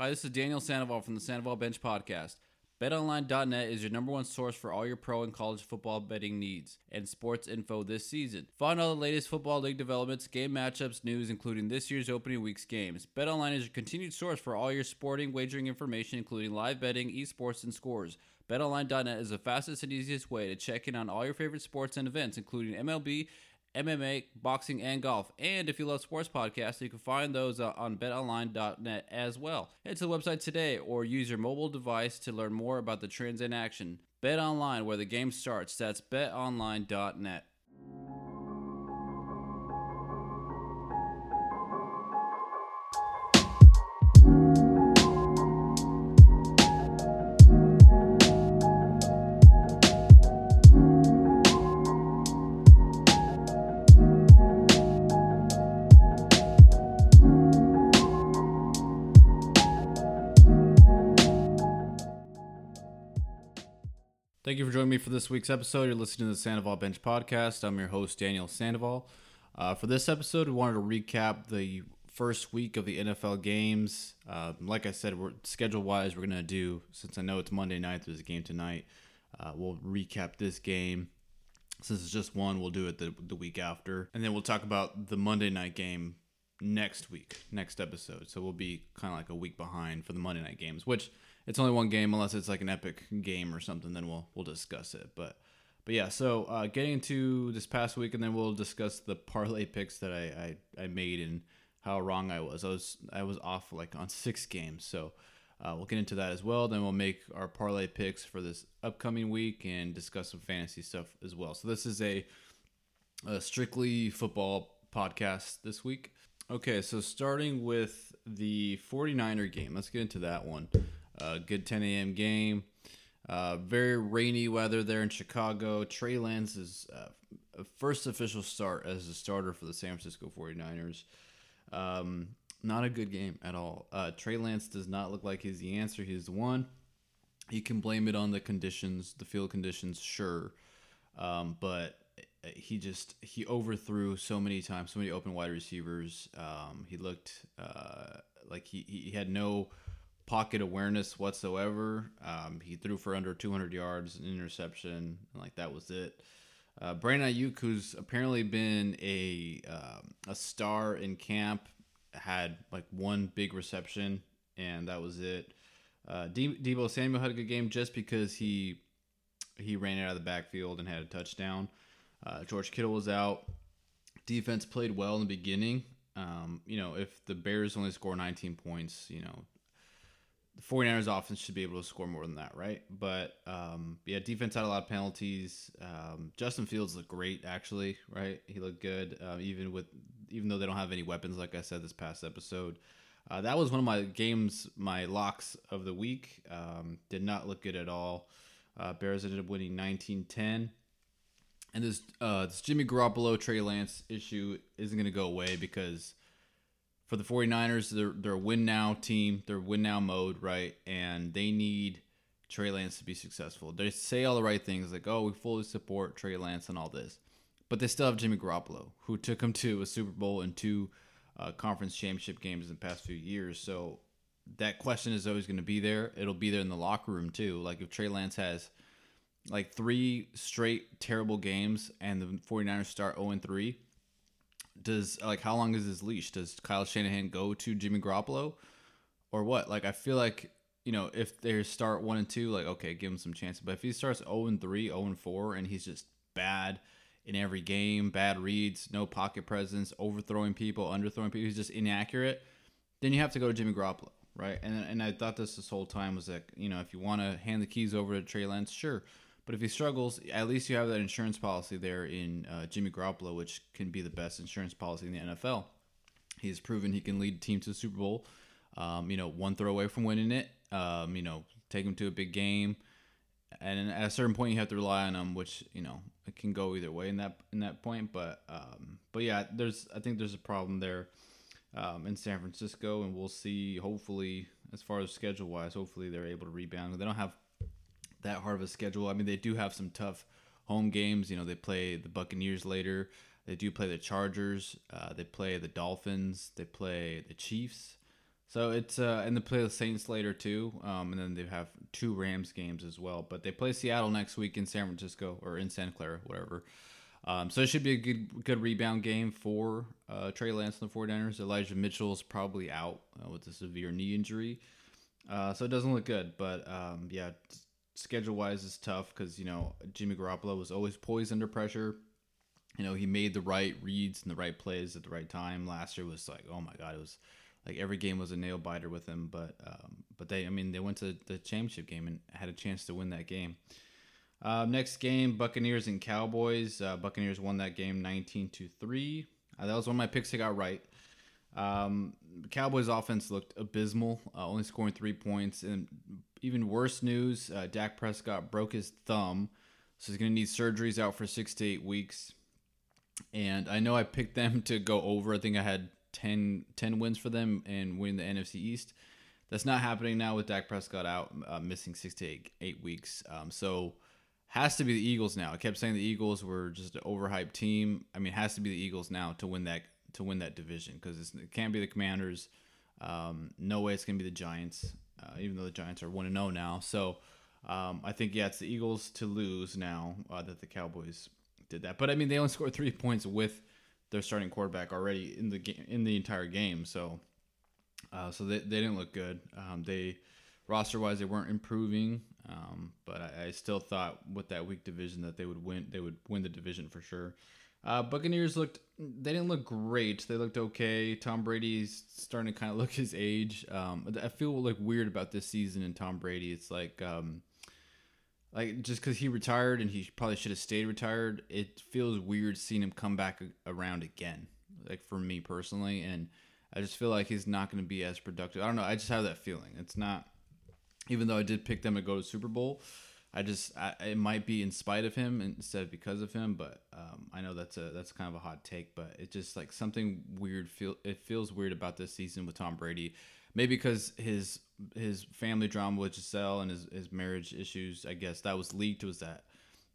Hi, this is Daniel Sandoval from the Sandoval Bench Podcast. BetOnline.net is your number one source for all your pro and college football betting needs and sports info this season. Find all the latest football league developments, game matchups, news, including this year's opening week's games. BetOnline is your continued source for all your sporting wagering information, including live betting, esports, and scores. BetOnline.net is the fastest and easiest way to check in on all your favorite sports and events, including MLB, MMA, boxing, and golf. And if you love sports podcasts, you can find those uh, on betonline.net as well. Head to the website today or use your mobile device to learn more about the trends in action. Bet online where the game starts. That's betonline.net. Thank you for joining me for this week's episode. You're listening to the Sandoval Bench Podcast. I'm your host, Daniel Sandoval. Uh, for this episode, we wanted to recap the first week of the NFL games. Uh, like I said, we're schedule wise, we're going to do, since I know it's Monday night, there's a game tonight, uh, we'll recap this game. Since it's just one, we'll do it the, the week after. And then we'll talk about the Monday night game next week, next episode. So we'll be kind of like a week behind for the Monday night games, which it's only one game unless it's like an epic game or something. Then we'll we'll discuss it. But but yeah, so uh, getting into this past week, and then we'll discuss the parlay picks that I, I, I made and how wrong I was. I was I was off like on six games, so uh, we'll get into that as well. Then we'll make our parlay picks for this upcoming week and discuss some fantasy stuff as well. So this is a, a strictly football podcast this week. Okay, so starting with the 49er game, let's get into that one. Uh, good 10 a.m. game. Uh, very rainy weather there in Chicago. Trey Lance's uh, first official start as a starter for the San Francisco 49ers. Um, not a good game at all. Uh, Trey Lance does not look like he's the answer. He's the one. You can blame it on the conditions, the field conditions, sure. Um, but he just he overthrew so many times, so many open wide receivers. Um, he looked uh, like he, he had no pocket awareness whatsoever. Um, he threw for under 200 yards, an interception, and like that was it. Uh, Brandon Aiyuk, who's apparently been a um, a star in camp, had like one big reception, and that was it. Uh, De- Deebo Samuel had a good game just because he he ran out of the backfield and had a touchdown. Uh, George Kittle was out. Defense played well in the beginning. Um, you know, if the Bears only score 19 points, you know, the 49ers offense should be able to score more than that, right? But um, yeah, defense had a lot of penalties. Um, Justin Fields looked great, actually, right? He looked good, uh, even with even though they don't have any weapons, like I said this past episode. Uh, that was one of my games, my locks of the week. Um, did not look good at all. Uh, Bears ended up winning 19-10. And this uh, this Jimmy Garoppolo Trey Lance issue isn't going to go away because for the 49ers, they're they're a win now team. They're win now mode, right? And they need Trey Lance to be successful. They say all the right things like, "Oh, we fully support Trey Lance and all this," but they still have Jimmy Garoppolo, who took them to a Super Bowl and two uh, conference championship games in the past few years. So that question is always going to be there. It'll be there in the locker room too. Like if Trey Lance has like three straight terrible games and the 49ers start 0 3 does like how long is his leash? Does Kyle Shanahan go to Jimmy Garoppolo or what? Like I feel like you know if they start one and two, like okay, give him some chances. But if he starts zero and three, zero and four, and he's just bad in every game, bad reads, no pocket presence, overthrowing people, underthrowing people, he's just inaccurate. Then you have to go to Jimmy Garoppolo, right? And and I thought this this whole time was that you know if you want to hand the keys over to Trey Lance, sure. But if he struggles, at least you have that insurance policy there in uh, Jimmy Garoppolo, which can be the best insurance policy in the NFL. He's proven he can lead a team to the Super Bowl. Um, you know, one throw away from winning it. Um, you know, take him to a big game, and at a certain point, you have to rely on him, which you know it can go either way in that in that point. But um, but yeah, there's I think there's a problem there um, in San Francisco, and we'll see. Hopefully, as far as schedule wise, hopefully they're able to rebound. They don't have that hard of a schedule. I mean, they do have some tough home games. You know, they play the Buccaneers later. They do play the Chargers. Uh, they play the Dolphins. They play the Chiefs. So it's uh, and they play the Saints later too, um, and then they have two Rams games as well. But they play Seattle next week in San Francisco or in Santa Clara, whatever. Um, so it should be a good good rebound game for uh, Trey Lance and the 49ers. Elijah Mitchell is probably out uh, with a severe knee injury, uh, so it doesn't look good. But um, yeah, schedule wise is tough because you know Jimmy Garoppolo was always poised under pressure. You know he made the right reads and the right plays at the right time. Last year was like, oh my god, it was like every game was a nail biter with him. But um, but they, I mean, they went to the championship game and had a chance to win that game. Uh, next game, Buccaneers and Cowboys. Uh, Buccaneers won that game 19 to three. Uh, that was one of my picks I got right. Um, Cowboys offense looked abysmal, uh, only scoring three points. And even worse news, uh, Dak Prescott broke his thumb, so he's going to need surgeries out for six to eight weeks. And I know I picked them to go over. I think I had 10, 10 wins for them and win the NFC East. That's not happening now with Dak Prescott out, uh, missing six to eight, eight weeks. Um, so has to be the Eagles now. I kept saying the Eagles were just an overhyped team. I mean, has to be the Eagles now to win that to win that division because it can't be the Commanders. Um, no way it's gonna be the Giants, uh, even though the Giants are one and zero oh now. So um, I think yeah, it's the Eagles to lose now uh, that the Cowboys did that. But I mean, they only scored three points with their starting quarterback already in the game in the entire game. So uh, so they, they didn't look good. Um, they roster wise they weren't improving. Um, but I, I, still thought with that weak division that they would win. They would win the division for sure. Uh, Buccaneers looked. They didn't look great. They looked okay. Tom Brady's starting to kind of look his age. Um, I feel like weird about this season and Tom Brady. It's like. Um, like just because he retired and he probably should have stayed retired, it feels weird seeing him come back around again. Like for me personally, and I just feel like he's not going to be as productive. I don't know. I just have that feeling. It's not even though I did pick them to go to Super Bowl. I just I, it might be in spite of him instead of because of him, but um, I know that's a that's kind of a hot take, but it just like something weird feel it feels weird about this season with Tom Brady. Maybe because his his family drama with Gisele and his, his marriage issues, I guess that was leaked was that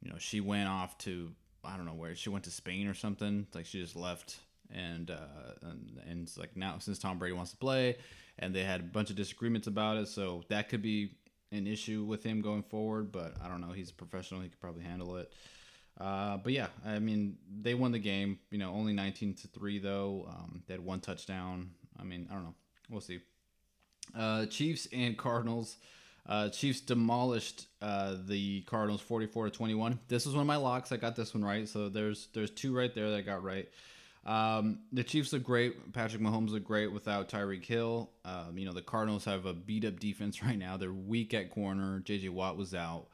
you know she went off to I don't know where she went to Spain or something like she just left and uh, and, and it's like now since Tom Brady wants to play and they had a bunch of disagreements about it. So that could be an issue with him going forward. But I don't know. He's a professional. He could probably handle it. Uh, but yeah, I mean, they won the game. You know, only 19 to three though. Um, they had one touchdown. I mean, I don't know. We'll see. Uh, Chiefs and Cardinals. Uh, Chiefs demolished uh, the Cardinals 44 to 21. This was one of my locks. I got this one right. So there's there's two right there that I got right. Um, the Chiefs look great. Patrick Mahomes look great without Tyreek Hill. Um, you know, the Cardinals have a beat up defense right now. They're weak at corner. JJ Watt was out.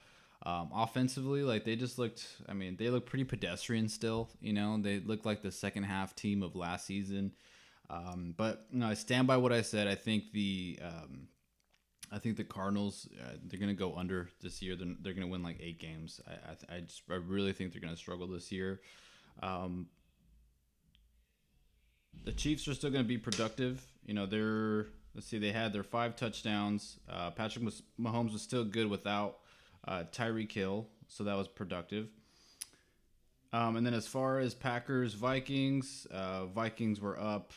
Um, offensively, like they just looked, I mean, they look pretty pedestrian still. You know, they look like the second half team of last season. Um, but you know, I stand by what I said. I think the um, I think the Cardinals uh, they're gonna go under this year. They're, they're gonna win like eight games. I I, I, just, I really think they're gonna struggle this year. Um, the Chiefs are still going to be productive. You know, they're let's see, they had their five touchdowns. Uh, Patrick Mahomes was still good without uh, Tyreek Hill, so that was productive. Um, and then as far as Packers Vikings, uh, Vikings were up.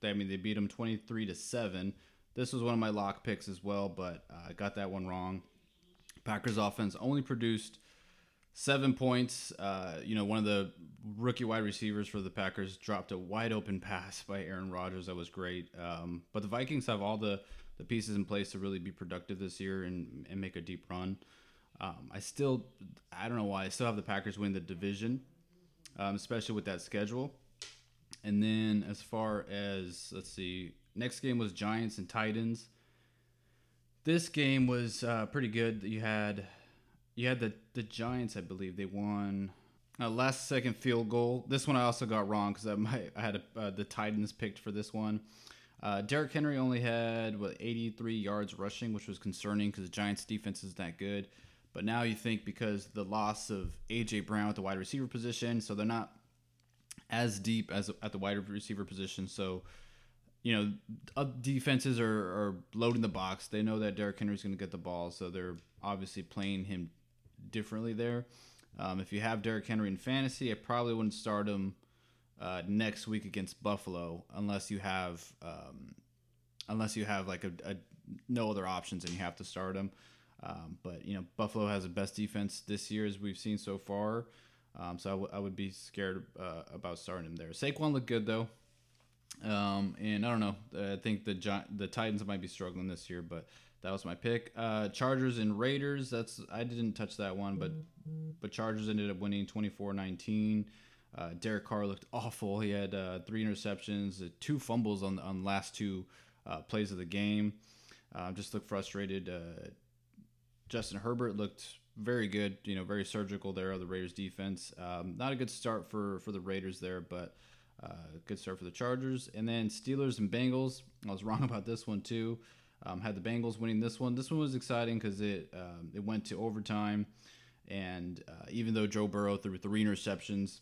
They, I mean, they beat them twenty three to seven. This was one of my lock picks as well, but uh, I got that one wrong. Packers offense only produced seven points. Uh, you know, one of the rookie wide receivers for the Packers dropped a wide open pass by Aaron Rodgers. That was great. Um, but the Vikings have all the, the pieces in place to really be productive this year and, and make a deep run. Um, I still, I don't know why, I still have the Packers win the division, um, especially with that schedule. And then as far as, let's see, next game was Giants and Titans. This game was uh, pretty good. You had you had the the Giants, I believe they won a last second field goal. This one I also got wrong because I might I had a, uh, the Titans picked for this one. Uh, Derrick Henry only had what 83 yards rushing, which was concerning because the Giants' defense is that good. But now you think because the loss of AJ Brown at the wide receiver position, so they're not as deep as at the wide receiver position. So you know, defenses are, are loading the box. They know that Derrick Henry's going to get the ball, so they're obviously playing him differently there. Um, if you have Derrick Henry in fantasy, I probably wouldn't start him uh, next week against Buffalo unless you have um, unless you have like a, a no other options and you have to start him. Um, but you know, Buffalo has the best defense this year as we've seen so far. Um, so I, w- I would be scared uh, about starting him there. Saquon looked good though, um, and I don't know. I think the Gi- the Titans might be struggling this year, but that was my pick. Uh, Chargers and Raiders. That's I didn't touch that one, but but Chargers ended up winning 24-19. Uh, Derek Carr looked awful. He had uh, three interceptions, uh, two fumbles on on last two uh, plays of the game. Uh, just looked frustrated. Justin Herbert looked very good. You know, very surgical there of the Raiders defense. Um, not a good start for for the Raiders there, but good start for the Chargers. And then Steelers and Bengals. I was wrong about this one too. Um, had the Bengals winning this one. This one was exciting because it um, it went to overtime, and uh, even though Joe Burrow threw three interceptions,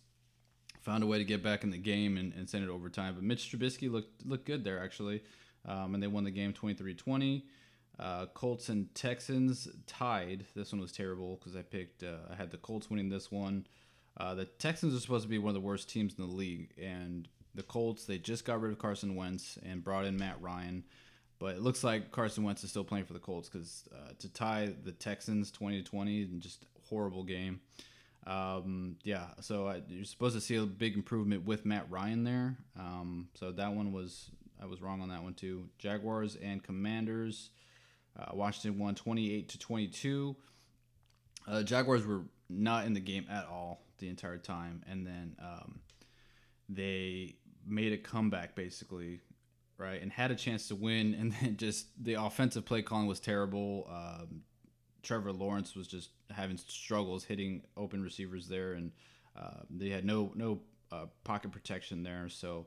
found a way to get back in the game and, and send it overtime. But Mitch Trubisky looked looked good there actually, um, and they won the game 23-20. Uh, Colts and Texans tied. This one was terrible because I picked. Uh, I had the Colts winning this one. Uh, the Texans are supposed to be one of the worst teams in the league, and the Colts they just got rid of Carson Wentz and brought in Matt Ryan, but it looks like Carson Wentz is still playing for the Colts because uh, to tie the Texans twenty to twenty and just horrible game. Um, yeah, so I, you're supposed to see a big improvement with Matt Ryan there. Um, so that one was I was wrong on that one too. Jaguars and Commanders. Uh, Washington won 28 to 22. Uh, Jaguars were not in the game at all the entire time, and then um, they made a comeback basically, right, and had a chance to win, and then just the offensive play calling was terrible. Um, Trevor Lawrence was just having struggles hitting open receivers there, and uh, they had no no uh, pocket protection there, so.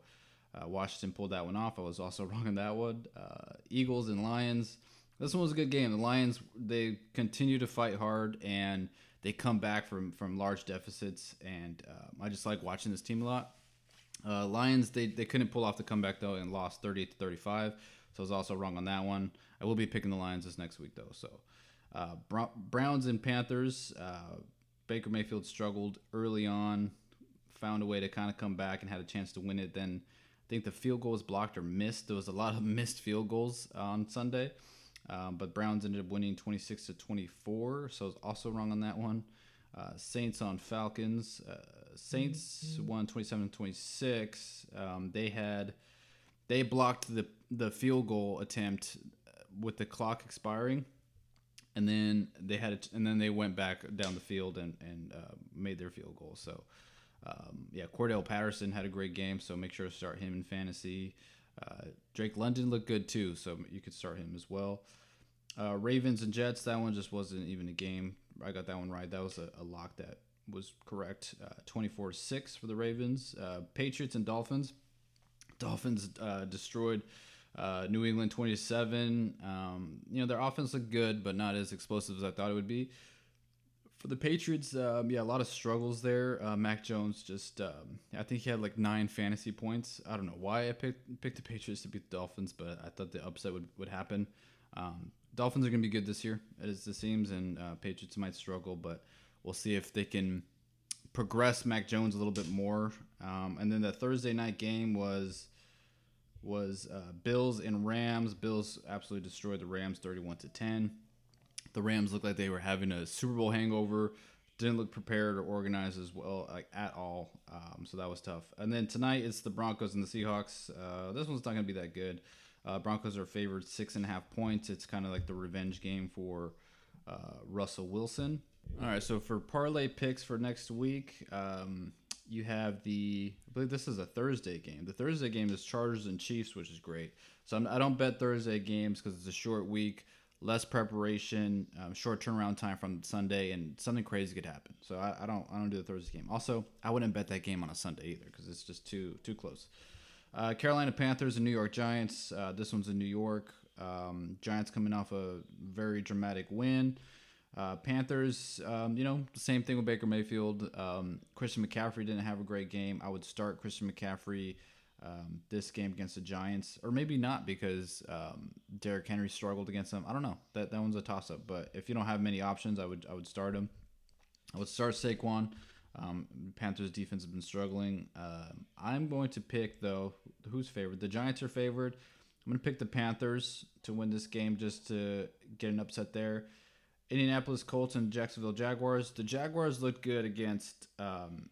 Uh, Washington pulled that one off. I was also wrong on that one. Uh, Eagles and Lions. This one was a good game. The Lions they continue to fight hard and they come back from from large deficits, and um, I just like watching this team a lot. Uh, Lions they, they couldn't pull off the comeback though and lost 38 to 35. So I was also wrong on that one. I will be picking the Lions this next week though. So uh, Browns and Panthers. Uh, Baker Mayfield struggled early on, found a way to kind of come back and had a chance to win it. Then I think the field goal was blocked or missed. There was a lot of missed field goals on Sunday. Um, but Browns ended up winning 26 to 24, so I was also wrong on that one. Uh, Saints on Falcons. Uh, Saints won 27 26. Um, they had they blocked the the field goal attempt with the clock expiring, and then they had it, and then they went back down the field and and uh, made their field goal. So um, yeah, Cordell Patterson had a great game, so make sure to start him in fantasy. Uh, Drake London looked good too, so you could start him as well. Uh, Ravens and Jets, that one just wasn't even a game. I got that one right. That was a, a lock that was correct. Uh, 24 6 for the Ravens. Uh, Patriots and Dolphins. Dolphins uh, destroyed uh, New England 27. Um, you know, their offense looked good, but not as explosive as I thought it would be. For the Patriots, um, yeah, a lot of struggles there. Uh, Mac Jones just, um, I think he had like nine fantasy points. I don't know why I picked, picked the Patriots to beat the Dolphins, but I thought the upset would, would happen. Um, Dolphins are going to be good this year, as it seems, and uh, Patriots might struggle, but we'll see if they can progress Mac Jones a little bit more. Um, and then the Thursday night game was was uh, Bills and Rams. Bills absolutely destroyed the Rams, thirty-one to ten. The Rams looked like they were having a Super Bowl hangover. Didn't look prepared or organized as well, like at all. Um, so that was tough. And then tonight it's the Broncos and the Seahawks. Uh, this one's not going to be that good. Uh, Broncos are favored six and a half points. It's kind of like the revenge game for uh, Russell Wilson. All right, so for parlay picks for next week, um, you have the I believe this is a Thursday game. The Thursday game is Chargers and Chiefs, which is great. So I'm, I do not bet Thursday games because it's a short week, less preparation, um, short turnaround time from Sunday, and something crazy could happen. So I, I don't I don't do the Thursday game. Also, I wouldn't bet that game on a Sunday either because it's just too too close. Uh, Carolina Panthers and New York Giants. Uh, this one's in New York. Um, Giants coming off a very dramatic win. Uh, Panthers, um, you know, the same thing with Baker Mayfield. Um, Christian McCaffrey didn't have a great game. I would start Christian McCaffrey um, this game against the Giants, or maybe not because um, Derrick Henry struggled against them. I don't know. That that one's a toss up. But if you don't have many options, I would I would start him. I would start Saquon. Um, Panthers defense has been struggling. Uh, I'm going to pick though who's favored. The Giants are favored. I'm gonna pick the Panthers to win this game just to get an upset there. Indianapolis Colts and Jacksonville Jaguars. The Jaguars looked good against um,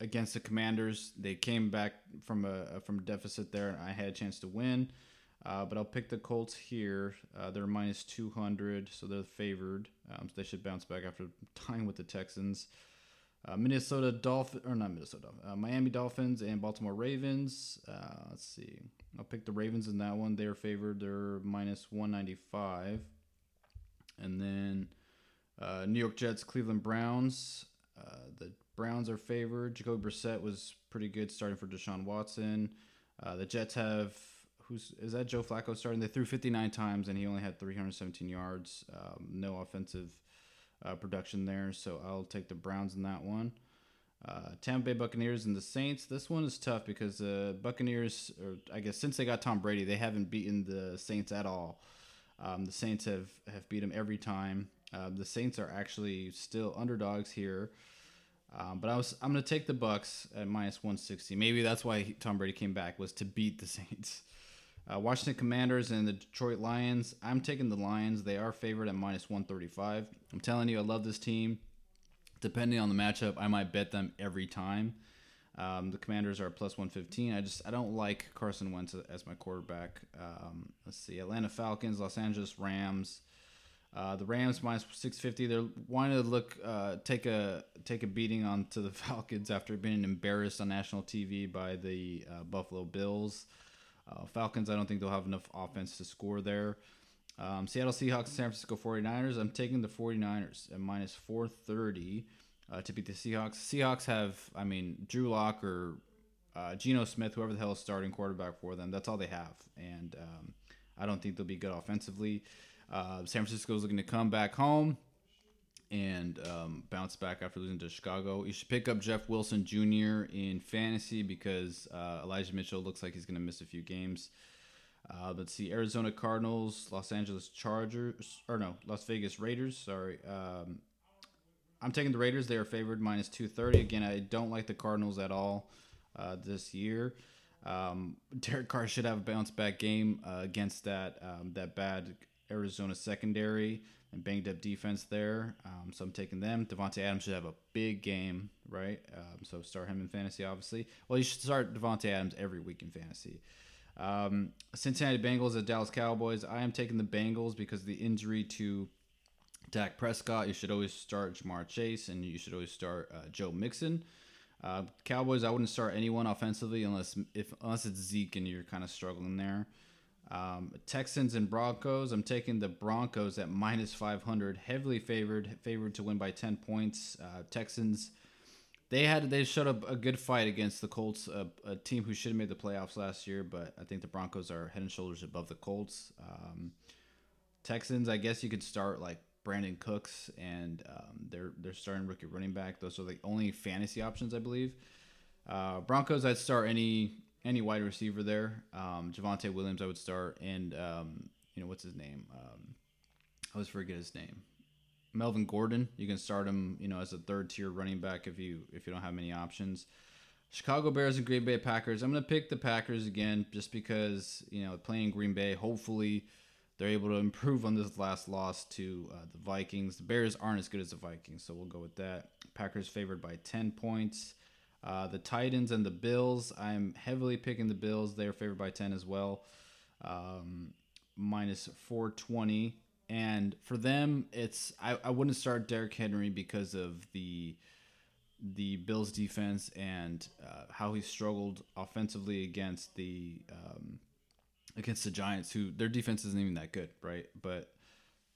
against the Commanders. They came back from a from deficit there, and I had a chance to win. Uh, but I'll pick the Colts here. Uh, they're minus 200, so they're favored. Um, so they should bounce back after tying with the Texans. Uh, Minnesota Dolphins, or not Minnesota, uh, Miami Dolphins and Baltimore Ravens. Uh, let's see. I'll pick the Ravens in that one. They're favored. They're minus 195. And then uh, New York Jets, Cleveland Browns. the Browns are favored. Jacoby Brissett was pretty good starting for Deshaun Watson. the Jets have who's is that Joe Flacco starting? They threw 59 times and he only had 317 yards. Um, no offensive uh, production there, so I'll take the Browns in that one. Uh, Tampa Bay Buccaneers and the Saints. This one is tough because the uh, Buccaneers, or I guess since they got Tom Brady, they haven't beaten the Saints at all. Um, the Saints have have beat them every time. Uh, the Saints are actually still underdogs here. Um, but I was I'm gonna take the Bucks at minus 160. Maybe that's why Tom Brady came back was to beat the Saints. Uh, Washington Commanders and the Detroit Lions. I'm taking the Lions. They are favored at minus 135. I'm telling you, I love this team. Depending on the matchup, I might bet them every time. Um, the Commanders are plus 115. I just I don't like Carson Wentz as my quarterback. Um, let's see, Atlanta Falcons, Los Angeles Rams. Uh, the Rams minus 650. They're wanting to look uh, take a take a beating on to the Falcons after being embarrassed on national TV by the uh, Buffalo Bills. Uh, Falcons, I don't think they'll have enough offense to score there. Um, Seattle Seahawks, San Francisco 49ers. I'm taking the 49ers at minus 430 uh, to beat the Seahawks. Seahawks have, I mean, Drew Lock or uh, Geno Smith, whoever the hell is starting quarterback for them. That's all they have. And um, I don't think they'll be good offensively. Uh, San Francisco is looking to come back home and um, bounce back after losing to Chicago. You should pick up Jeff Wilson Jr. in fantasy because uh, Elijah Mitchell looks like he's going to miss a few games. Uh, let's see, Arizona Cardinals, Los Angeles Chargers, or no, Las Vegas Raiders. Sorry, um, I'm taking the Raiders. They are favored minus two thirty. Again, I don't like the Cardinals at all uh, this year. Um, Derek Carr should have a bounce back game uh, against that um, that bad Arizona secondary and banged up defense there. Um, so I'm taking them. Davante Adams should have a big game, right? Um, so start him in fantasy, obviously. Well, you should start Davante Adams every week in fantasy. Um, Cincinnati Bengals at Dallas Cowboys. I am taking the Bengals because the injury to Dak Prescott. You should always start Ja'Marr Chase, and you should always start uh, Joe Mixon. Uh, Cowboys, I wouldn't start anyone offensively unless if unless it's Zeke and you're kind of struggling there. Um, Texans and Broncos. I'm taking the Broncos at minus 500, heavily favored, favored to win by 10 points. Uh, Texans, they had they showed up a good fight against the Colts, a, a, team who should have made the playoffs last year, but I think the Broncos are head and shoulders above the Colts. Um, Texans, I guess you could start like Brandin Cooks and um, they're they're starting rookie running back. Those are the only fantasy options, I believe. Uh, Broncos, I'd start any any wide receiver there. Um, Javonte Williams, I would start, and um, you know what's his name? Um, I always forget his name. Melvin Gordon. You can start him, you know, as a third tier running back if you if you don't have many options. Chicago Bears and Green Bay Packers. I'm gonna pick the Packers again just because you know playing Green Bay. Hopefully, they're able to improve on this last loss to uh, the Vikings. The Bears aren't as good as the Vikings, so we'll go with that. Packers favored by 10 points. Uh, the Titans and the Bills, I'm heavily picking the Bills. They're favored by 10 as well, um, minus 420. And for them, it's I, I wouldn't start Derrick Henry because of the the Bills defense and uh, how he struggled offensively against the um, against the Giants, who their defense isn't even that good, right? But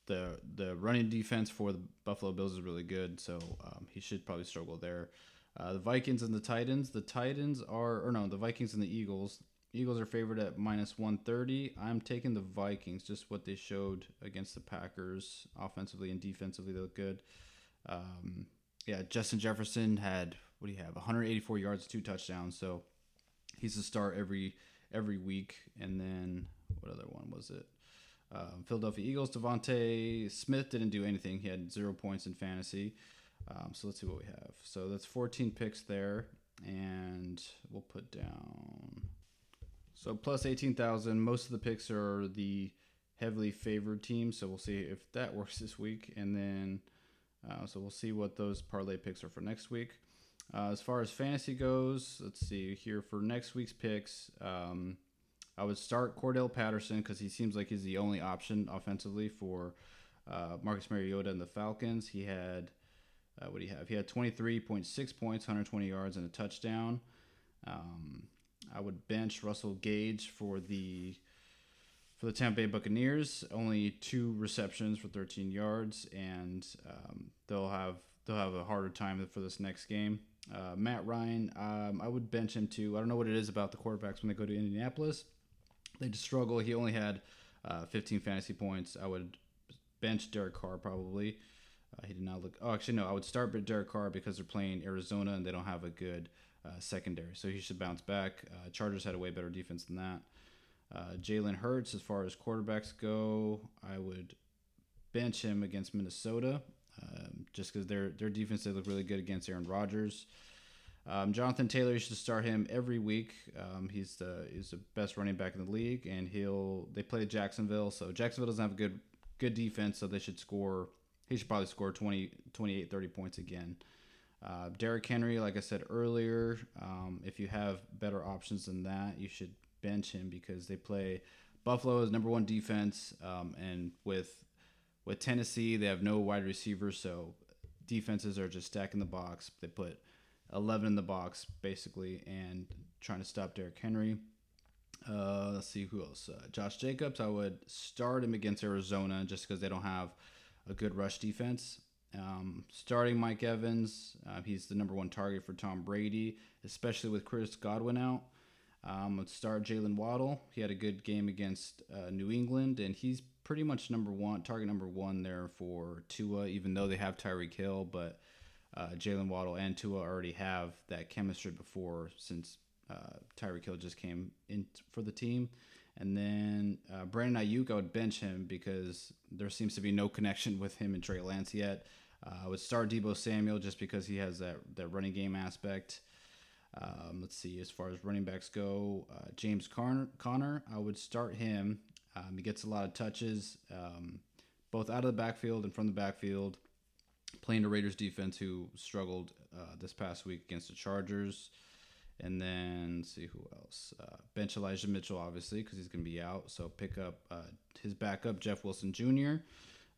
the the running defense for the Buffalo Bills is really good, so um, he should probably struggle there. Uh, the Vikings and the Titans. The Titans are, or no, the Vikings and the Eagles. Eagles are favored at minus 130. I'm taking the Vikings, just what they showed against the Packers offensively and defensively. They look good. Um, yeah, Justin Jefferson had, what do you have, 184 yards, two touchdowns. So he's a star every every week. And then what other one was it? Um, Philadelphia Eagles, DeVonta Smith didn't do anything. He had zero points in fantasy. Um, so let's see what we have. So that's 14 picks there, and we'll put down. So plus 18,000. Most of the picks are the heavily favored teams. So we'll see if that works this week. And then, uh, so we'll see what those parlay picks are for next week. Uh, as far as fantasy goes, let's see here for next week's picks. Um, I would start Cordell Patterson because he seems like he's the only option offensively for uh, Marcus Mariota and the Falcons. He had, uh, what do you have? He had 23.6 points, 120 yards, and a touchdown. Um, I would bench Russell Gage for the for the Tampa Bay Buccaneers. Only two receptions for 13 yards, and um, they'll have they'll have a harder time for this next game. Uh, Matt Ryan, um, I would bench him too. I don't know what it is about the quarterbacks when they go to Indianapolis. They just struggle. He only had uh, 15 fantasy points. I would bench Derek Carr probably. Uh, he did not look. Oh, actually, no. I would start with Derek Carr because they're playing Arizona and they don't have a good uh, secondary, so he should bounce back. Uh, Chargers had a way better defense than that. Uh, Jalen Hurts, as far as quarterbacks go, I would bench him against Minnesota, um, just because their their defense they look really good against Aaron Rodgers. Um, Jonathan Taylor, you should start him every week. Um, he's the he's the best running back in the league, and he'll they play Jacksonville, so Jacksonville doesn't have a good good defense, so they should score. He should probably score 20, 28, 30 points again. Uh, Derrick Henry, like I said earlier, um, if you have better options than that, you should bench him because they play Buffalo's number one defense, um, and with with Tennessee, they have no wide receivers, so defenses are just stacking the box. They put 11 in the box basically, and trying to stop Derrick Henry. Uh, let's see who else. Uh, Josh Jacobs, I would start him against Arizona just because they don't have a good rush defense. Um, starting Mike Evans, uh, he's the number one target for Tom Brady, especially with Chris Godwin out. Um, let's start Jaylen Waddle. He had a good game against uh, New England, and he's pretty much number one, target number one there for Tua, even though they have Tyreek Hill. But uh, Jaylen Waddle and Tua already have that chemistry before since uh, Tyreek Hill just came in for the team. And then uh, Brandon Aiyuk, I would bench him because there seems to be no connection with him and Trey Lance yet. Uh, I would start Deebo Samuel just because he has that, that running game aspect. Um, let's see, as far as running backs go, uh, James Conner, Conner, I would start him. Um, he gets a lot of touches, um, both out of the backfield and from the backfield, playing the Raiders defense who struggled uh, this past week against the Chargers. And then see who else. Uh, bench Elijah Mitchell, obviously, because he's going to be out. So pick up uh, his backup, Jeff Wilson Jr.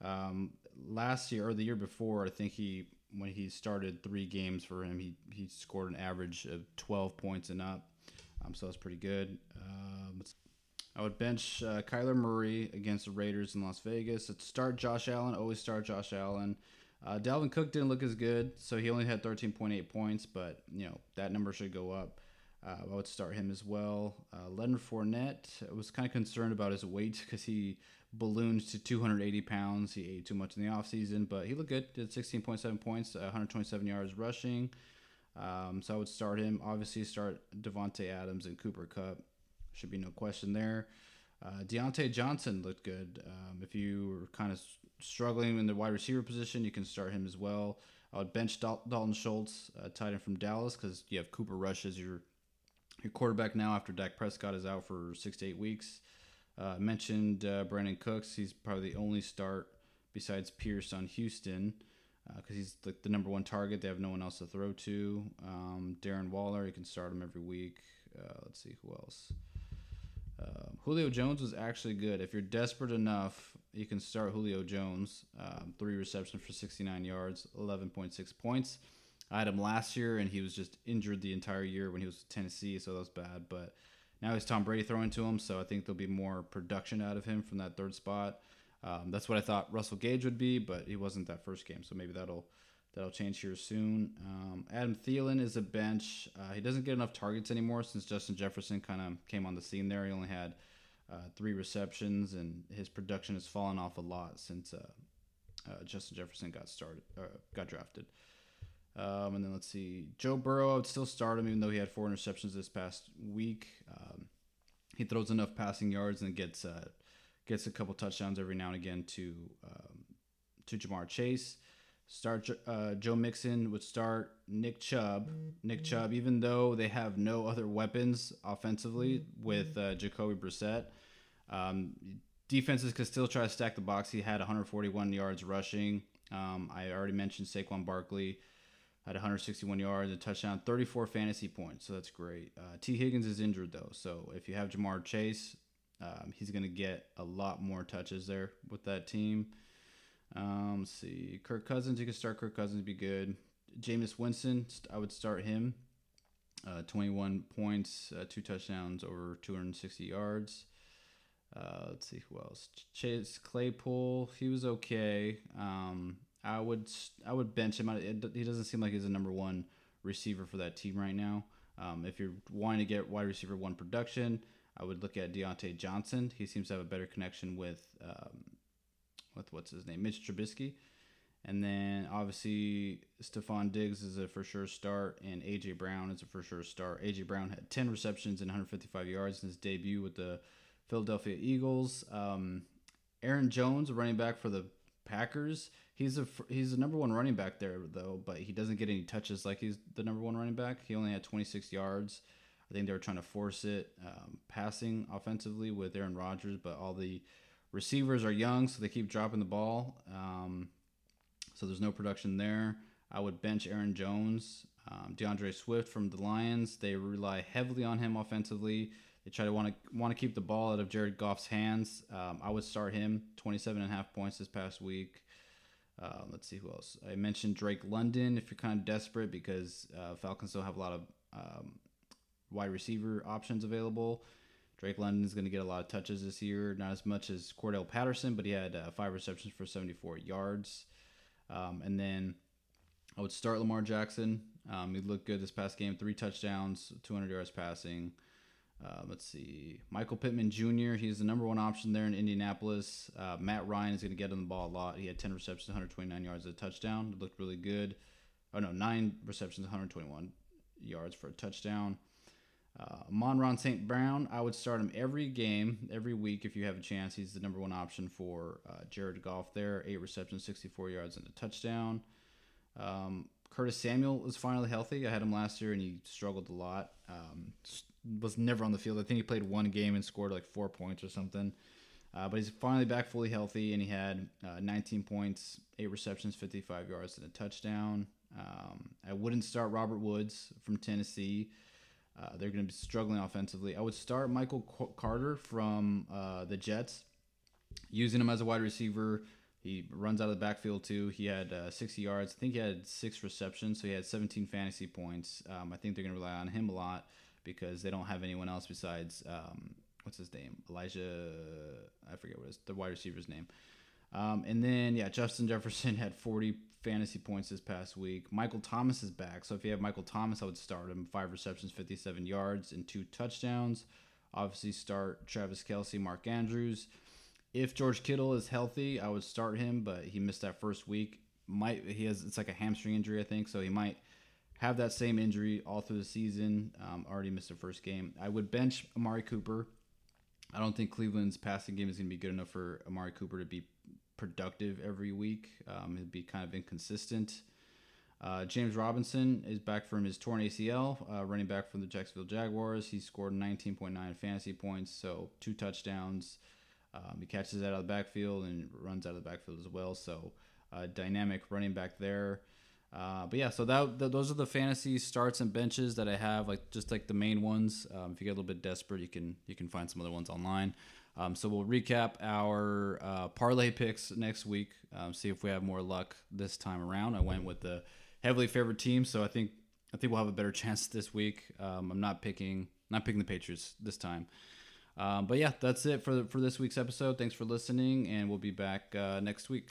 Um, last year or the year before, I think he when he started three games for him, he he scored an average of 12 points and up. Um, so that's pretty good. Um, I would bench uh, Kyler Murray against the Raiders in Las Vegas. Let's start Josh Allen. Always start Josh Allen. Uh, Dalvin Cook didn't look as good, so he only had 13.8 points, but you know that number should go up. Uh, I would start him as well. Uh, Leonard Fournette, I was kind of concerned about his weight because he ballooned to 280 pounds. He ate too much in the offseason, but he looked good. Did 16.7 points, 127 yards rushing. Um, so I would start him. Obviously, start Davante Adams and Cooper Kupp. Should be no question there. Uh, Diontae Johnson looked good. Um, if you were kind of struggling in the wide receiver position, you can start him as well. I would bench Dal- Dalton Schultz, uh, tight end from Dallas, because you have Cooper Rush as your your quarterback now after Dak Prescott is out for six to eight weeks. Uh, mentioned uh, Brandin Cooks. He's probably the only start besides Pierce on Houston because uh, he's the, the, number one target. They have no one else to throw to. Um, Darren Waller, you can start him every week. Uh, let's see who else. Um, Julio Jones was actually good. If you're desperate enough, you can start Julio Jones. Um, three receptions for 69 yards, 11.6 points. I had him last year, and he was just injured the entire year when he was Tennessee, so that was bad. But now he's Tom Brady throwing to him, so I think there'll be more production out of him from that third spot. Um, that's what I thought Russell Gage would be, but he wasn't that first game, so maybe that'll that'll change here soon. Um, Adam Thielen is a bench. Uh, he doesn't get enough targets anymore since Justin Jefferson kind of came on the scene there. He only had uh, three receptions, and his production has fallen off a lot since uh, uh Justin Jefferson got started, uh, got drafted. Um, and then let's see, Joe Burrow. I would still start him even though he had four interceptions this past week. Um, he throws enough passing yards and gets uh, gets a couple touchdowns every now and again to um, to Ja'Marr Chase. Start uh, Joe Mixon would start Nick Chubb. Nick Chubb, even though they have no other weapons offensively with uh, Jacoby Brissett, um, defenses could still try to stack the box. He had 141 yards rushing. Um, I already mentioned Saquon Barkley had 161 yards, a touchdown, 34 fantasy points. So that's great. Uh, Tee Higgins is injured though, so if you have Ja'Marr Chase, um, he's going to get a lot more touches there with that team. Um, let's see. Kirk Cousins, you can start Kirk Cousins, be good. Jameis Winston, I would start him. Uh, 21 points, uh, two touchdowns, over 260 yards. Uh, let's see who else. Chase Claypool, he was okay. Um, I would I would bench him. He doesn't seem like he's a number one receiver for that team right now. Um, if you're wanting to get wide receiver one production, I would look at Diontae Johnson. He seems to have a better connection with um, with what's his name, Mitch Trubisky. And then obviously Stefon Diggs is a for sure start, and AJ Brown is a for sure start. AJ Brown had 10 receptions and 155 yards in his debut with the Philadelphia Eagles. Um, Aaron Jones, running back for the Packers, he's a he's a number one running back there though, but he doesn't get any touches like he's the number one running back. He only had 26 yards. I think they were trying to force it um, passing offensively with Aaron Rodgers, but all the Receivers are young, so they keep dropping the ball. Um, so there's no production there. I would bench Aaron Jones, um, D'Andre Swift from the Lions. They rely heavily on him offensively. They try to want to want to keep the ball out of Jared Goff's hands. Um, I would start him 27 and a half points this past week. Uh, let's see who else. I mentioned Drake London if you're kind of desperate because uh, Falcons still have a lot of um, wide receiver options available. Drake London is going to get a lot of touches this year, not as much as Cordell Patterson, but he had uh, five receptions for 74 yards. Um, and then I would start Lamar Jackson. Um, he looked good this past game, three touchdowns, 200 yards passing. Uh, let's see. Michael Pittman Jr., he's the number one option there in Indianapolis. Uh, Matt Ryan is going to get on the ball a lot. He had 10 receptions, 129 yards, a touchdown. It looked really good. Oh, no, nine receptions, 121 yards for a touchdown. Uh, Amon-Ra St. Brown, I would start him every game, every week if you have a chance. He's the number one option for uh, Jared Goff there. Eight receptions, 64 yards, and a touchdown. Um, Curtis Samuel is finally healthy. I had him last year and he struggled a lot. Um, was never on the field. I think he played one game and scored like four points or something. Uh, but he's finally back fully healthy and he had uh, 19 points, eight receptions, 55 yards, and a touchdown. Um, I wouldn't start Robert Woods from Tennessee. Uh, they're going to be struggling offensively. I would start Michael Carter from uh, the Jets, using him as a wide receiver. He runs out of the backfield too. He had uh, 60 yards. I think he had six receptions, so he had 17 fantasy points. Um, I think they're going to rely on him a lot because they don't have anyone else besides um, what's his name, Elijah. I forget what his the wide receiver's name. Um, and then yeah, Justin Jefferson had 40 fantasy points this past week. Michael Thomas is back. So if you have Michael Thomas, I would start him. Five receptions, 57 yards, and two touchdowns. Obviously, start Travis Kelce, Mark Andrews. If George Kittle is healthy, I would start him, but he missed that first week. Might he has it's like a hamstring injury, I think, so he might have that same injury all through the season. Um, already missed the first game. I would bench Amari Cooper. I don't think Cleveland's passing game is going to be good enough for Amari Cooper to be productive every week. Um, he'd be kind of inconsistent. Uh, James Robinson is back from his torn ACL, uh, running back from the Jacksonville Jaguars. He scored 19.9 fantasy points, so two touchdowns. Um, he catches that out of the backfield and runs out of the backfield as well. So uh, dynamic running back there. Uh, but yeah, so that, th- those are the fantasy starts and benches that I have, like just like the main ones. Um, if you get a little bit desperate, you can you can find some other ones online. Um, so we'll recap our uh, parlay picks next week. Um, see if we have more luck this time around. I went with the heavily favored team, so I think I think we'll have a better chance this week. Um, I'm not picking not picking the Patriots this time. Um, but yeah, that's it for for this week's episode. Thanks for listening, and we'll be back uh, next week.